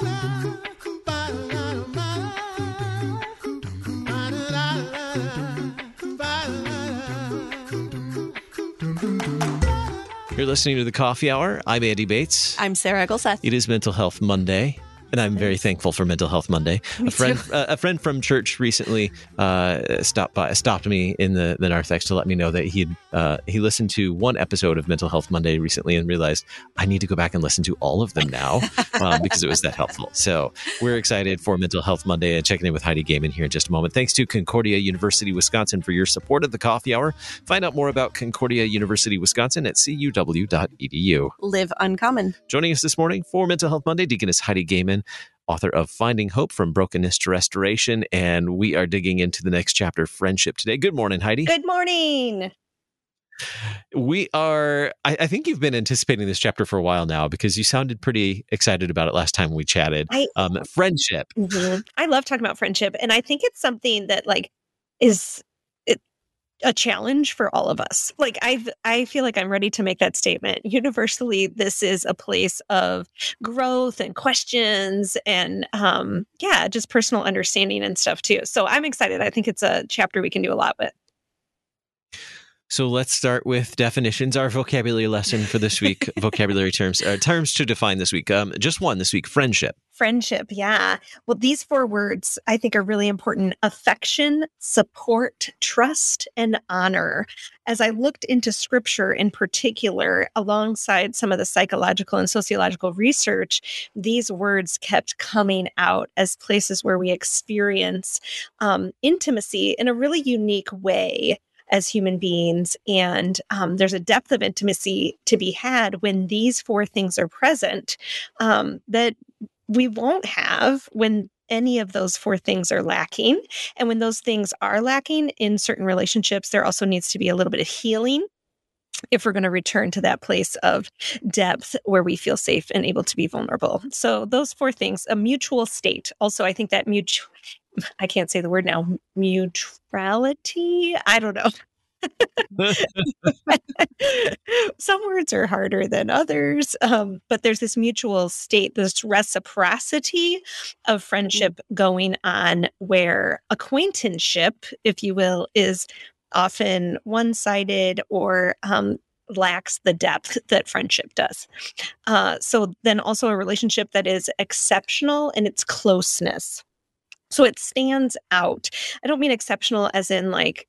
You're listening to the Coffee Hour. I'm Andy Bates. I'm Sarah Gulseth. It is Mental Health Monday and I'm very thankful for Mental Health Monday. Me a friend, uh, a friend from church recently uh, stopped by, stopped me in the, the narthex to let me know that he uh, he listened to one episode of Mental Health Monday recently and realized I need to go back and listen to all of them now um, because it was that helpful. So we're excited for Mental Health Monday and checking in with Heidi Goehmann here in just a moment. Thanks to Concordia University Wisconsin for your support of the Coffee Hour. Find out more about Concordia University Wisconsin at cuw.edu. Live uncommon. Joining us this morning for Mental Health Monday, Deaconess Heidi Goehmann, author of Finding Hope from Brokenness to Restoration. And we are digging into the next chapter, Friendship, today. Good morning, Heidi. Good morning. We are, I, I think you've been anticipating this chapter for a while now because you sounded pretty excited about it last time we chatted. I- um, friendship. Mhm. I love talking about friendship, and I think it's something that like is a challenge for all of us. Like I've, I feel like I'm ready to make that statement. Universally, this is a place of growth and questions, and um, yeah, just personal understanding and stuff too. So I'm excited. I think it's a chapter we can do a lot with. So let's start with definitions. Our vocabulary lesson for this week, vocabulary terms, uh, terms to define this week. Um, just one this week friendship. Friendship, yeah. Well, these four words I think are really important affection, support, trust, and honor. As I looked into scripture in particular, alongside some of the psychological and sociological research, these words kept coming out as places where we experience um, intimacy in a really unique way as human beings. And um, there's a depth of intimacy to be had when these four things are present um, that we won't have when any of those four things are lacking. And when those things are lacking in certain relationships, there also needs to be a little bit of healing if we're going to return to that place of depth where we feel safe and able to be vulnerable. So, those four things, a mutual state. Also, I think that mutual, I can't say the word now, neutrality. I don't know. Some words are harder than others, um, but there's this mutual state, this reciprocity of friendship going on where acquaintanceship, if you will, is often one sided or um, lacks the depth that friendship does. Uh, so, then also a relationship that is exceptional in its closeness. So it stands out. I don't mean exceptional as in like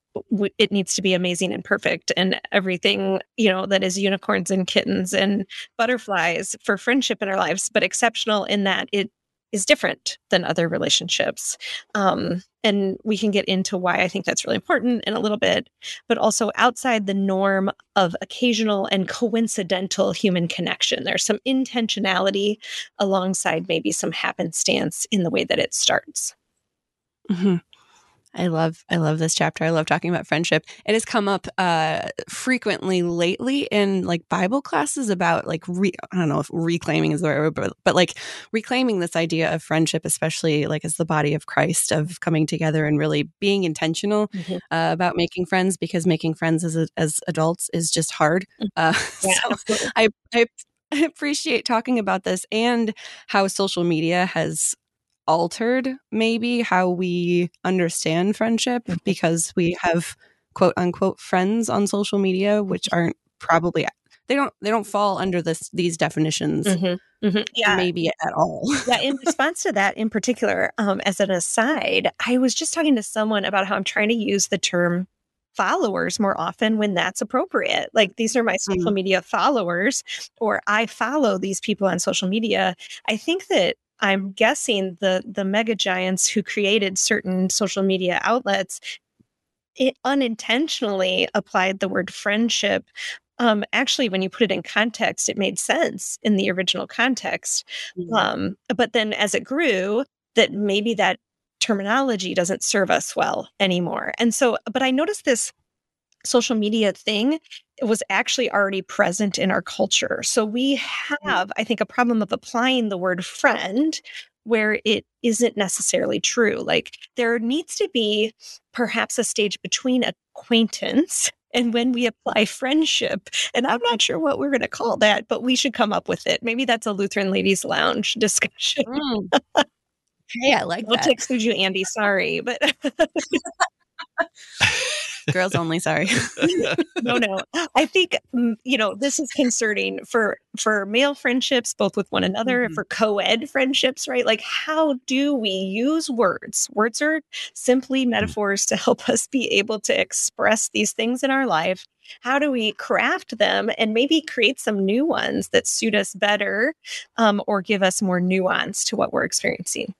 it needs to be amazing and perfect and everything, you know, that is unicorns and kittens and butterflies for friendship in our lives, but exceptional in that it is different than other relationships. Um, and we can get into why I think that's really important in a little bit, but also outside the norm of occasional and coincidental human connection. There's some intentionality alongside maybe some happenstance in the way that it starts. Hmm I love I love this chapter. I love talking about friendship. It has come up uh, frequently lately in like Bible classes about like re- I don't know if reclaiming is the right word, but, but like reclaiming this idea of friendship, especially like as the body of Christ of coming together and really being intentional Mhm. uh, about making friends because making friends as a, as adults is just hard. Uh, Yeah, so absolutely. I, I I appreciate talking about this and how social media has altered maybe how we understand friendship Mhm. because we have quote unquote friends on social media which aren't probably they don't they don't fall under this these definitions Mhm. Mhm. Yeah. maybe at all yeah, in response to that in particular, um, as an aside, I was just talking to someone about how I'm trying to use the term followers more often when that's appropriate. Like these are my social media followers, or I follow these people on social media. I think that I'm guessing the the mega giants who created certain social media outlets it unintentionally applied the word friendship um, actually, when you put it in context, it made sense in the original context. Um, but then as it grew, that maybe that terminology doesn't serve us well anymore. And so, but I noticed this social media thing was actually already present in our culture. So we have, I think, a problem of applying the word friend where it isn't necessarily true. Like there needs to be perhaps a stage between acquaintance and when we apply friendship. And I'm not sure what we're going to call that, but we should come up with it. Maybe that's a Lutheran Ladies Lounge discussion. Mm. hey, I like I'll that. take you, Andy. Sorry, but Girls only. Sorry. no, no. I think mm, you know this is concerning for for male friendships, both with one another, Mhm. for co-ed friendships, right? Like, how do we use words? Words are simply metaphors to help us be able to express these things in our life. How do we craft them and maybe create some new ones that suit us better, um, or give us more nuance to what we're experiencing?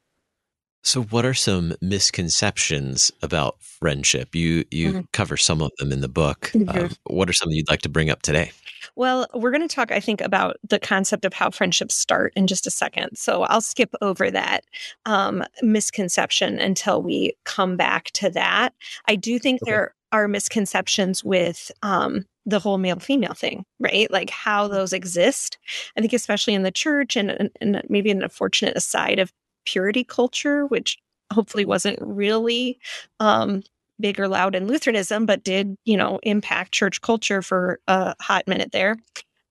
So, what are some misconceptions about friendship? You you Mhm. cover some of them in the book. Mhm. Um, what are some of you'd like to bring up today? Well, we're going to talk, I think, about the concept of how friendships start in just a second. So I'll skip over that um, misconception until we come back to that. I do think Okay. there are misconceptions with um, the whole male female thing, right? Like how those exist. I think, especially in the church and, and, and maybe an unfortunate aside of purity culture, which hopefully wasn't really um, big or loud in Lutheranism, but did, you know, impact church culture for a hot minute there.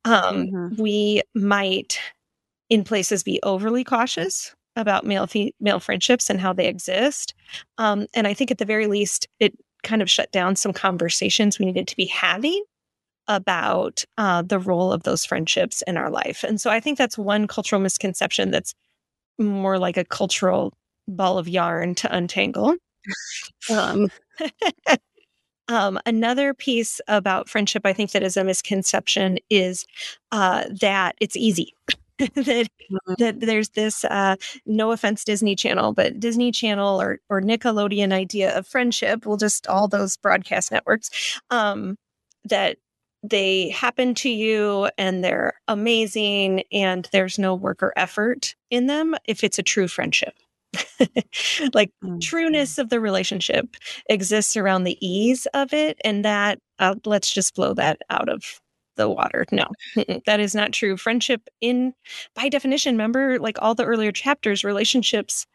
Um, Mhm. We might, in places, be overly cautious about male female friendships and how they exist. Um, and I think at the very least, it kind of shut down some conversations we needed to be having about uh, the role of those friendships in our life. And so I think that's one cultural misconception that's more like a cultural ball of yarn to untangle. Um, um, another piece about friendship, I think that is a misconception, is uh, that it's easy. that Mhm. that there's this uh, no offense Disney Channel, but Disney Channel or or Nickelodeon idea of friendship. Well, just all those broadcast networks um, that they happen to you and they're amazing and there's no work or effort in them if it's a true friendship. like Mhm. trueness of the relationship exists around the ease of it and that uh, let's just blow that out of the water no that is not true friendship in by definition remember like all the earlier chapters relationships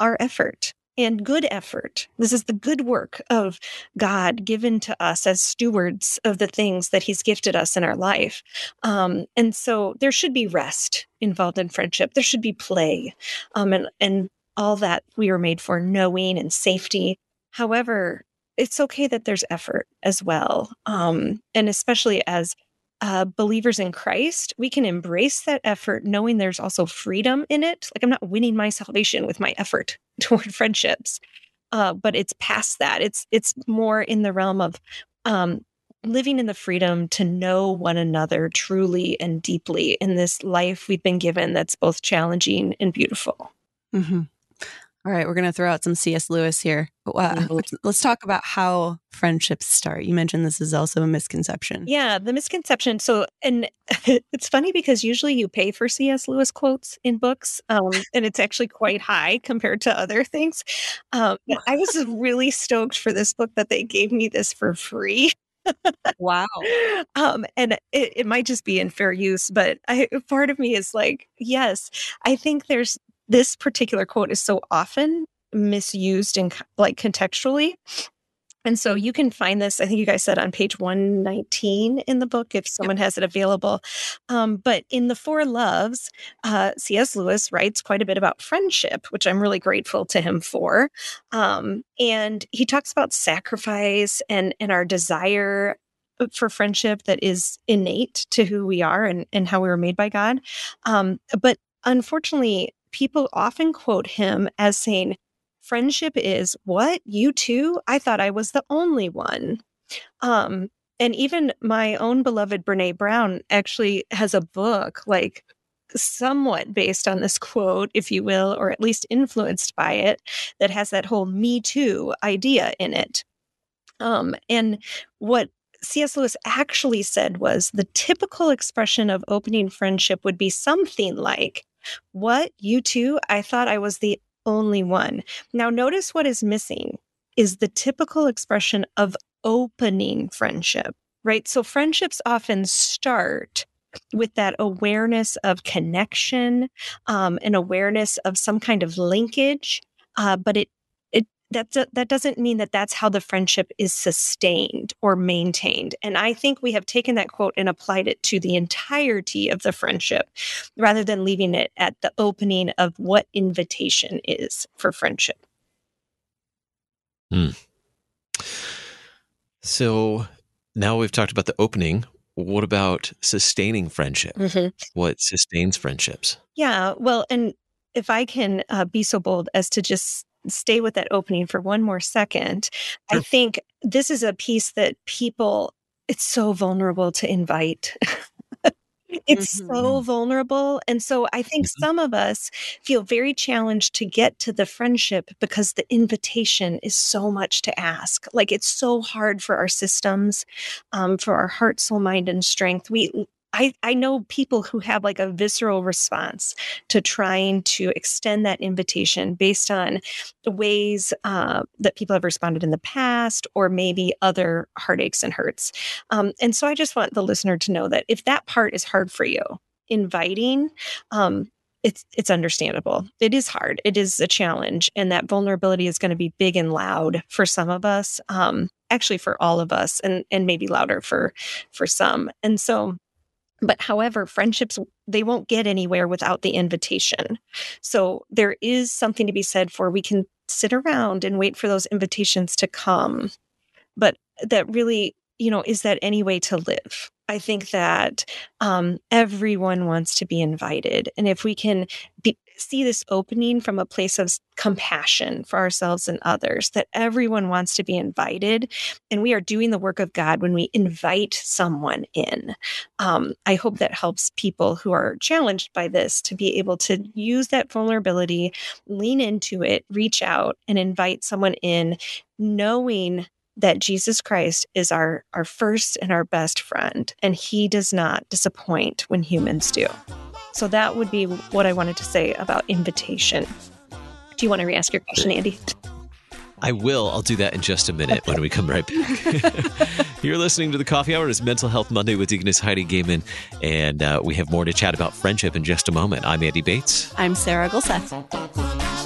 are effort and good effort this is the good work of god given to us as stewards of the things that he's gifted us in our life um, and so there should be rest involved in friendship there should be play um, and and all that we are made for knowing and safety. However, it's okay that there's effort as well. Um, and especially as uh, believers in Christ, we can embrace that effort knowing there's also freedom in it. Like I'm not winning my salvation with my effort toward friendships. Uh, but it's past that. It's it's more in the realm of um, living in the freedom to know one another truly and deeply in this life we've been given that's both challenging and beautiful. Mhm. All right, we're going to throw out some C.S. Lewis here. Uh, Mhm. let's, let's talk about how friendships start. You mentioned this is also a misconception. Yeah, the misconception. So, and it's funny because usually you pay for C.S. Lewis quotes in books, um, and it's actually quite high compared to other things. Um, I was really stoked for this book that they gave me this for free. Wow. Um, and it, it might just be in fair use, but I, part of me is like, yes, I think there's this particular quote is so often misused and like contextually. And so you can find this, I think you guys said on page 119 in the book if someone has it available. Um, but in The Four Loves, uh, C.S. Lewis writes quite a bit about friendship, which I'm really grateful to him for. Um, and he talks about sacrifice and, and our desire for friendship that is innate to who we are and, and how we were made by God. Um, but unfortunately, people often quote him as saying, friendship is what? You too? I thought i was the only one. Um and even my own beloved Brené Brown actually has a book like somewhat based on this quote if you will or at least influenced by it that has that whole me too idea in it. Um and what cs lewis actually said was the typical expression of opening friendship would be something like what you too i thought i was the only one. Now, notice what is missing is the typical expression of opening friendship, right? So, friendships often start with that awareness of connection, um, an awareness of some kind of linkage, uh, but it that that doesn't mean that that's how the friendship is sustained or maintained and i think we have taken that quote and applied it to the entirety of the friendship rather than leaving it at the opening of what invitation is for friendship Hmm. So now we've talked about the opening. What about sustaining friendship? mm-hmm. What sustains friendships? yeah well and if i can uh, be so bold as to just stay with that opening for one more second. I think this is a piece that people it's so vulnerable to invite. It's so vulnerable and so i think Mhm. some of us feel very challenged to get to the friendship because the invitation is so much to ask. Like it's so hard for our systems um, for our heart soul mind and strength. We I, I know people who have like a visceral response to trying to extend that invitation based on the ways uh, that people have responded in the past or maybe other heartaches and hurts. Um, and so I just want the listener to know that if that part is hard for you, inviting, um, it's it's understandable. It is hard. It is a challenge, and that vulnerability is going to be big and loud for some of us. Um, actually, for all of us, and and maybe louder for for some. And so, but however, friendships they won't get anywhere without the invitation. So there is something to be said for we can sit around and wait for those invitations to come, but that really you know is that any way to live? I think that um, everyone wants to be invited and if we can be, see this opening from a place of compassion for ourselves and others that everyone wants to be invited and we are doing the work of god when we invite someone in. Um, i hope that helps people who are challenged by this to be able to use that vulnerability lean into it reach out and invite someone in knowing that Jesus Christ is our our first and our best friend and he does not disappoint when humans do. So that would be what I wanted to say about invitation. Do you want to re-ask your question, Andy? I will. I'll do that in just a minute when we come right back. You're listening to the Coffee Hour. It's Mental Health Monday with Deaconess Heidi Goehmann, and uh, we have more to chat about friendship in just a moment. I'm Andy Bates. I'm Sarah Gulseth.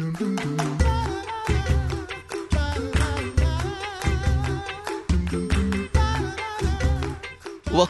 Welcome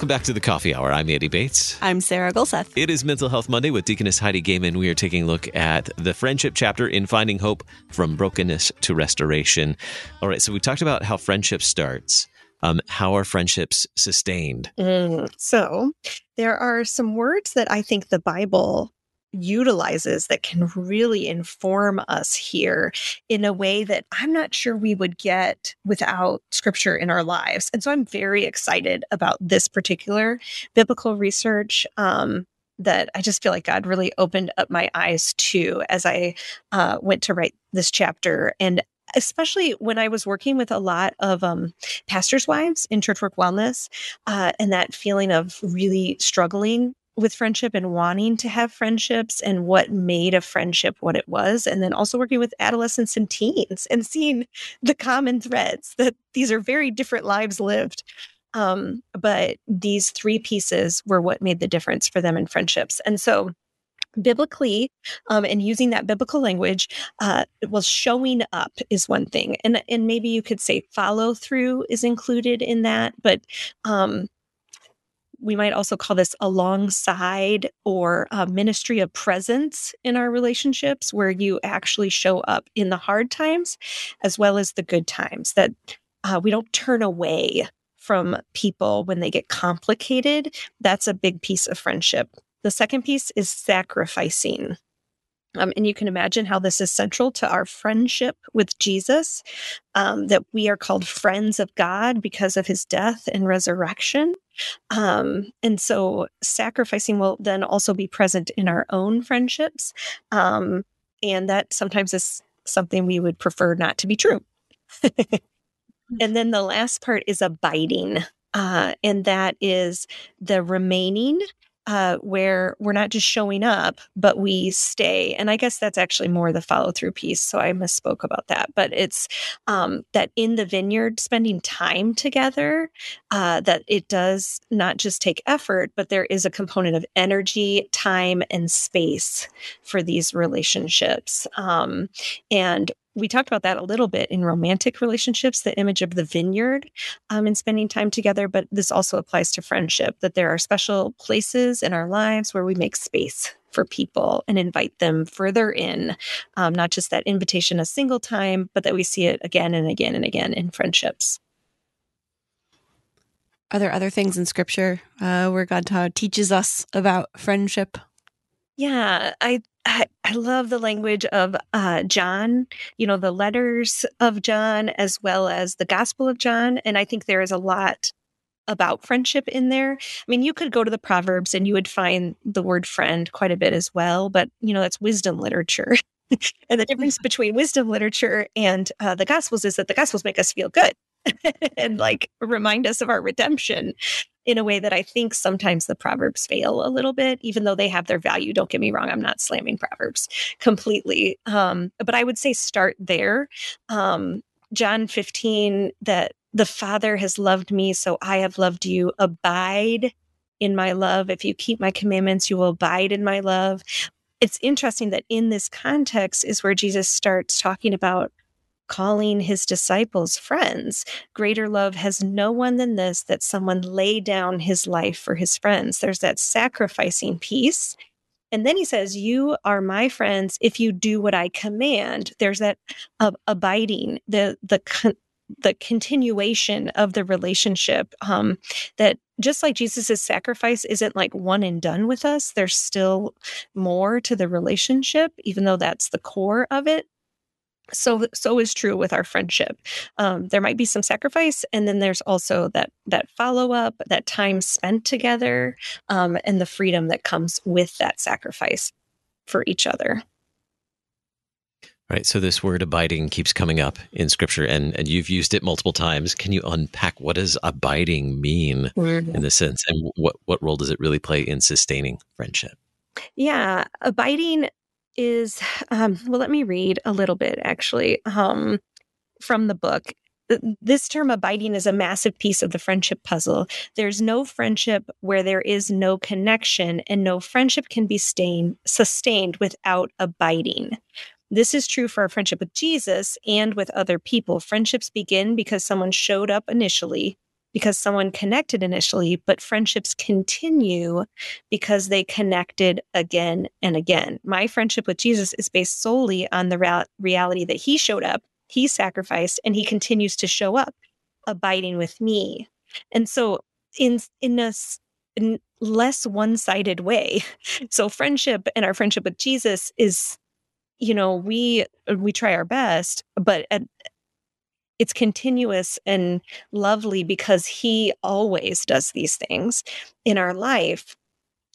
back to the Coffee Hour. I'm Andy Bates. I'm Sarah Gulseth. It is Mental Health Monday with Deaconess Heidi Goehmann. We are taking a look at the friendship chapter in Finding Hope from Brokenness to Restoration. All right, so we talked about how friendship starts. Um, how are friendships sustained? Mm, so there are some words that I think the Bible utilizes that can really inform us here in a way that I'm not sure we would get without scripture in our lives. And so I'm very excited about this particular biblical research. Um, that I just feel like God really opened up my eyes to as I uh, went to write this chapter. And especially when I was working with a lot of um, pastors' wives in church work wellness, uh, and that feeling of really struggling with friendship and wanting to have friendships and what made a friendship what it was. And then also working with adolescents and teens and seeing the common threads that these are very different lives lived. Um, but these three pieces were what made the difference for them in friendships. And so, biblically um, and using that biblical language uh, well showing up is one thing and and maybe you could say follow through is included in that but um, we might also call this alongside or a ministry of presence in our relationships where you actually show up in the hard times as well as the good times that uh, we don't turn away from people when they get complicated. That's a big piece of friendship. The second piece is sacrificing. Um, and you can imagine how this is central to our friendship with Jesus, um, that we are called friends of God because of his death and resurrection. Um, and so sacrificing will then also be present in our own friendships. Um, and that sometimes is something we would prefer not to be true. and then the last part is abiding. Uh, and that is the remaining uh, where we're not just showing up, but we stay. And I guess that's actually more the follow through piece. So I misspoke about that. But it's um, that in the vineyard, spending time together, uh, that it does not just take effort, but there is a component of energy, time, and space for these relationships. Um, and we talked about that a little bit in romantic relationships, the image of the vineyard um, and spending time together. But this also applies to friendship, that there are special places in our lives where we make space for people and invite them further in, um, not just that invitation a single time, but that we see it again and again and again in friendships. Are there other things in scripture uh, where God teaches us about friendship? Yeah, I I, I love the language of uh, John, you know, the letters of John as well as the Gospel of John. And I think there is a lot about friendship in there. I mean, you could go to the Proverbs and you would find the word friend quite a bit as well, but, you know, that's wisdom literature. and the difference between wisdom literature and uh, the Gospels is that the Gospels make us feel good. and like remind us of our redemption in a way that I think sometimes the Proverbs fail a little bit, even though they have their value. Don't get me wrong, I'm not slamming Proverbs completely. Um, but I would say start there. Um, John 15, that the Father has loved me, so I have loved you. Abide in my love. If you keep my commandments, you will abide in my love. It's interesting that in this context is where Jesus starts talking about calling his disciples friends. Greater love has no one than this that someone lay down his life for his friends. There's that sacrificing piece. And then he says, You are my friends if you do what I command. There's that uh, abiding, the, the, con- the continuation of the relationship um, that just like jesus' sacrifice isn't like one and done with us there's still more to the relationship even though that's the core of it so so is true with our friendship. Um, there might be some sacrifice and then there's also that that follow-up that time spent together um, and the freedom that comes with that sacrifice for each other. Right so this word abiding keeps coming up in scripture and and you've used it multiple times. Can you unpack what does abiding mean mm-hmm. in this sense and what what role does it really play in sustaining friendship? Yeah abiding is um, well let me read a little bit actually um, from the book this term abiding is a massive piece of the friendship puzzle. There's no friendship where there is no connection, and no friendship can be stain, sustained without abiding. This is true for our friendship with Jesus and with other people. Friendships begin because someone showed up initially, because someone connected initially, but friendships continue because they connected again and again. My friendship with Jesus is based solely on the rea- reality that he showed up, he sacrificed, and he continues to show up, abiding with me. And so, in in a in less one-sided way, so friendship and our friendship with Jesus is, you know, we we try our best, but at it's continuous and lovely because he always does these things in our life.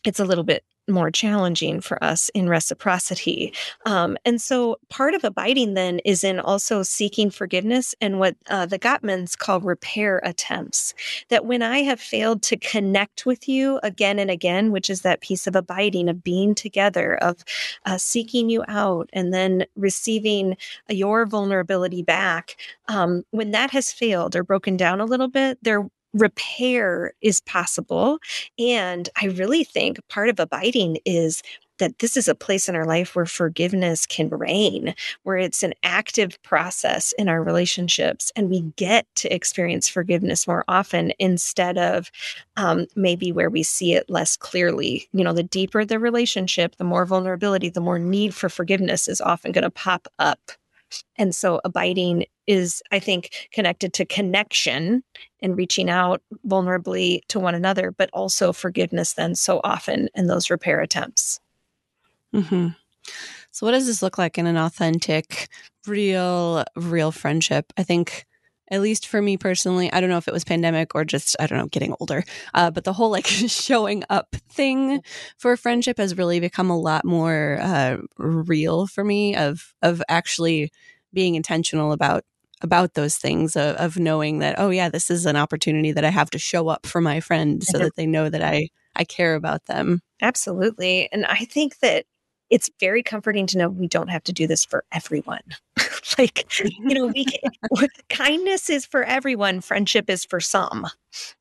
It's a little bit more challenging for us in reciprocity. Um, and so part of abiding then is in also seeking forgiveness and what uh, the Gottmans call repair attempts. That when I have failed to connect with you again and again, which is that piece of abiding, of being together, of uh, seeking you out, and then receiving your vulnerability back, um, when that has failed or broken down a little bit, there repair is possible. And I really think part of abiding is that this is a place in our life where forgiveness can reign, where it's an active process in our relationships, and we get to experience forgiveness more often instead of um, maybe where we see it less clearly. You know, the deeper the relationship, the more vulnerability, the more need for forgiveness is often going to pop up. And so abiding is, I think, connected to connection and reaching out vulnerably to one another, but also forgiveness then so often in those repair attempts. Mm-hmm. So, what does this look like in an authentic, real, real friendship? I think, at least for me personally, I don't know if it was pandemic or just, I don't know, getting older, uh, but the whole like showing up thing for friendship has really become a lot more uh, real for me of, of actually being intentional about about those things of, of knowing that oh yeah this is an opportunity that i have to show up for my friend so that they know that i i care about them. Absolutely. And I think that it's very comforting to know we don't have to do this for everyone. like, you know, we can, kindness is for everyone, friendship is for some.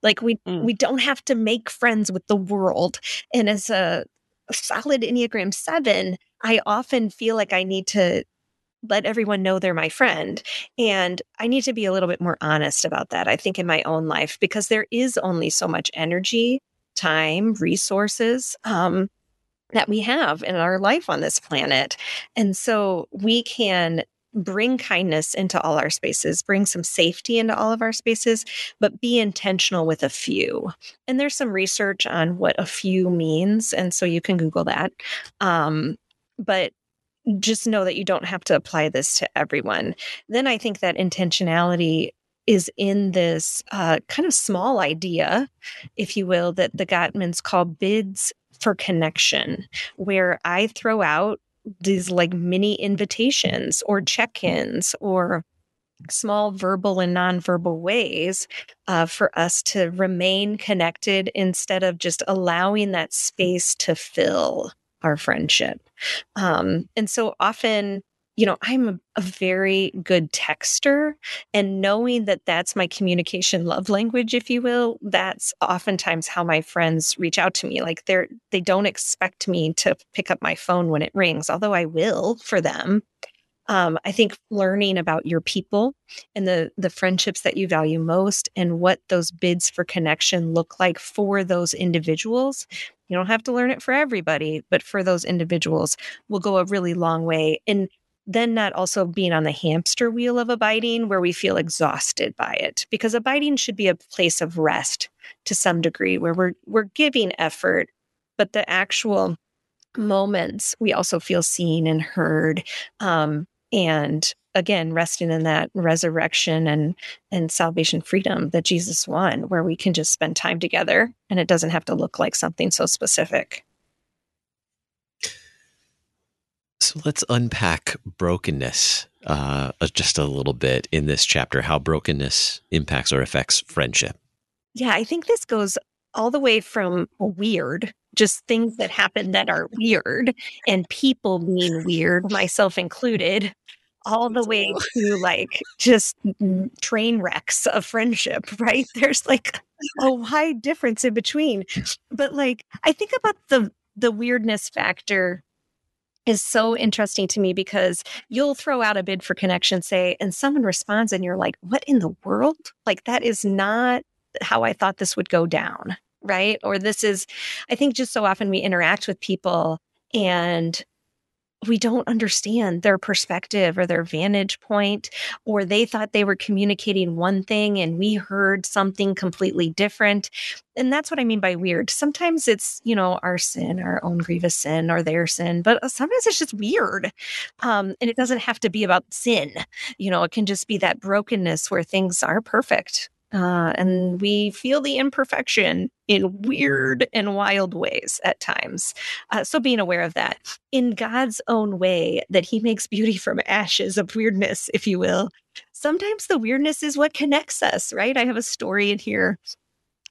Like we Mm. we don't have to make friends with the world. And as a solid Enneagram 7, I often feel like I need to let everyone know they're my friend. And I need to be a little bit more honest about that, I think, in my own life, because there is only so much energy, time, resources um, that we have in our life on this planet. And so we can bring kindness into all our spaces, bring some safety into all of our spaces, but be intentional with a few. And there's some research on what a few means. And so you can Google that. Um, but just know that you don't have to apply this to everyone. Then I think that intentionality is in this uh, kind of small idea, if you will, that the Gottmans call bids for connection, where I throw out these like mini invitations or check ins or small verbal and nonverbal ways uh, for us to remain connected instead of just allowing that space to fill our friendship. Um, and so often, you know, I'm a, very good texter, and knowing that that's my communication love language, if you will, that's oftentimes how my friends reach out to me. Like they're they don't expect me to pick up my phone when it rings, although I will for them. Um, I think learning about your people and the the friendships that you value most and what those bids for connection look like for those individuals. You don't have to learn it for everybody, but for those individuals will go a really long way. And then not also being on the hamster wheel of abiding where we feel exhausted by it because abiding should be a place of rest to some degree where we're we're giving effort but the actual moments we also feel seen and heard um, and again resting in that resurrection and and salvation freedom that jesus won where we can just spend time together and it doesn't have to look like something so specific So let's unpack brokenness uh, uh, just a little bit in this chapter, how brokenness impacts or affects friendship. yeah i think this goes all the way from weird just things that happen that are weird and people being weird myself included all the way to like just train wrecks of friendship right there's like a wide difference in between but like i think about the the weirdness factor is so interesting to me because you'll throw out a bid for connection say and someone responds and you're like what in the world? Like that is not how i thought this would go down right? Or this is i think just so often we interact with people and we don't understand their perspective or their vantage point, or they thought they were communicating one thing and we heard something completely different. And that's what I mean by weird. Sometimes it's, you know, our sin, our own grievous sin or their sin, but sometimes it's just weird. Um, and it doesn't have to be about sin. You know, it can just be that brokenness where things are perfect. Uh, and we feel the imperfection in weird and wild ways at times. Uh, so being aware of that in God's own way, that He makes beauty from ashes of weirdness, if you will. Sometimes the weirdness is what connects us, right? I have a story in here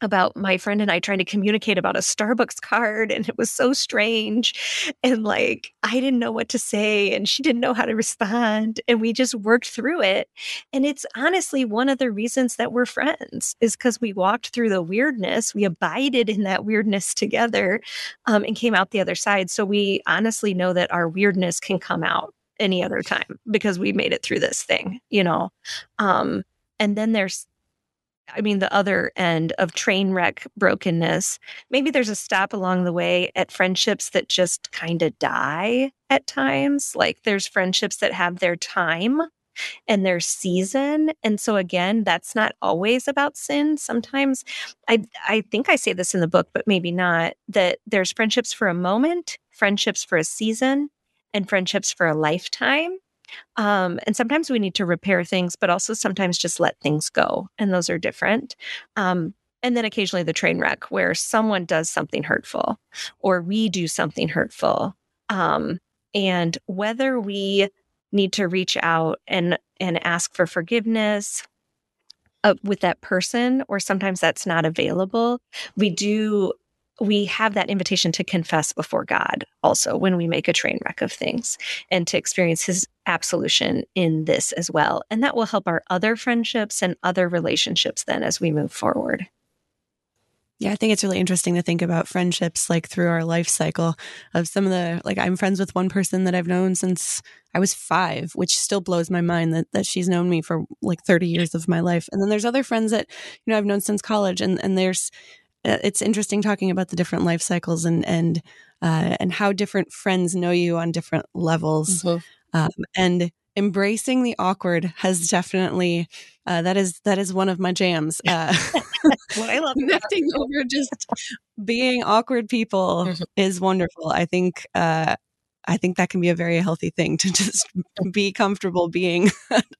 about my friend and I trying to communicate about a Starbucks card and it was so strange and like I didn't know what to say and she didn't know how to respond and we just worked through it and it's honestly one of the reasons that we're friends is cuz we walked through the weirdness we abided in that weirdness together um, and came out the other side so we honestly know that our weirdness can come out any other time because we made it through this thing you know? Um and then there's I mean, the other end of train wreck brokenness. Maybe there's a stop along the way at friendships that just kind of die at times. Like there's friendships that have their time and their season. And so again, that's not always about sin. Sometimes I I think I say this in the book, but maybe not, that there's friendships for a moment, friendships for a season, and friendships for a lifetime. Um, and sometimes we need to repair things, but also sometimes just let things go. And those are different. Um, and then occasionally the train wreck where someone does something hurtful or we do something hurtful. Um, and whether we need to reach out and and ask for forgiveness uh, with that person or sometimes that's not available we do we have that invitation to confess before God also when we make a train wreck of things and to experience his absolution in this as well. And that will help our other friendships and other relationships then as we move forward. Yeah, I think it's really interesting to think about friendships like through our life cycle of some of the like I'm friends with one person that I've known since I was 5, which still blows my mind that that she's known me for like 30 years of my life. And then there's other friends that you know I've known since college and and there's it's interesting talking about the different life cycles and and uh, and how different friends know you on different levels. Mm-hmm. Um, and embracing the awkward has definitely uh, that is that is one of my jams. Uh, what I love connecting over just being awkward people mm-hmm. is wonderful. I think uh, I think that can be a very healthy thing to just be comfortable being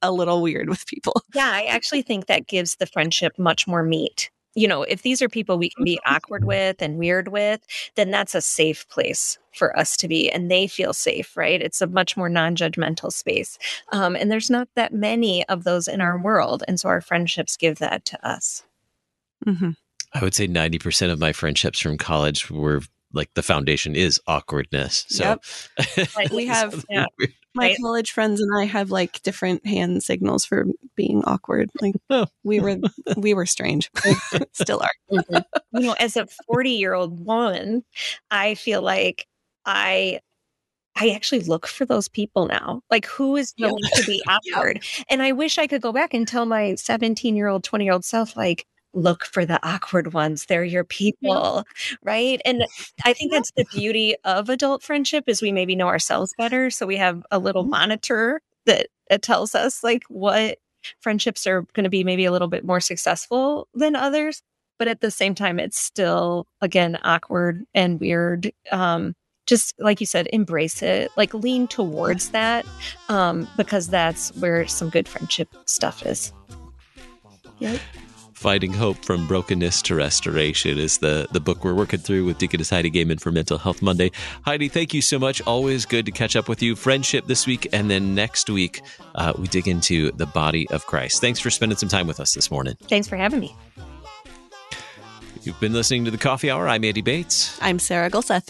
a little weird with people. Yeah, I actually think that gives the friendship much more meat you know, if these are people we can be awkward with and weird with, then that's a safe place for us to be and they feel safe, right? It's a much more non judgmental space. Um, and there's not that many of those in our world. And so our friendships give that to us. Mm-hmm. I would say 90% of my friendships from college were like the foundation is awkwardness. So yep. we have yeah, my right? college friends and I have like different hand signals for being awkward. Like oh. we were we were strange. Still are. Mm-hmm. You know, as a 40 year old woman, I feel like I I actually look for those people now. Like, who is going yep. to be awkward? Yep. And I wish I could go back and tell my 17 year old, 20 year old self, like, look for the awkward ones they're your people yeah. right and i think that's the beauty of adult friendship is we maybe know ourselves better so we have a little mm-hmm. monitor that it tells us like what friendships are going to be maybe a little bit more successful than others but at the same time it's still again awkward and weird um just like you said embrace it like lean towards that um because that's where some good friendship stuff is yep Finding Hope from Brokenness to Restoration is the, the book we're working through with Deaconess Heidi Goehmann for Mental Health Monday. Heidi, thank you so much. Always good to catch up with you. Friendship this week, and then next week, uh, we dig into the body of Christ. Thanks for spending some time with us this morning. Thanks for having me. You've been listening to the Coffee Hour. I'm Andy Bates. I'm Sarah Gulseth.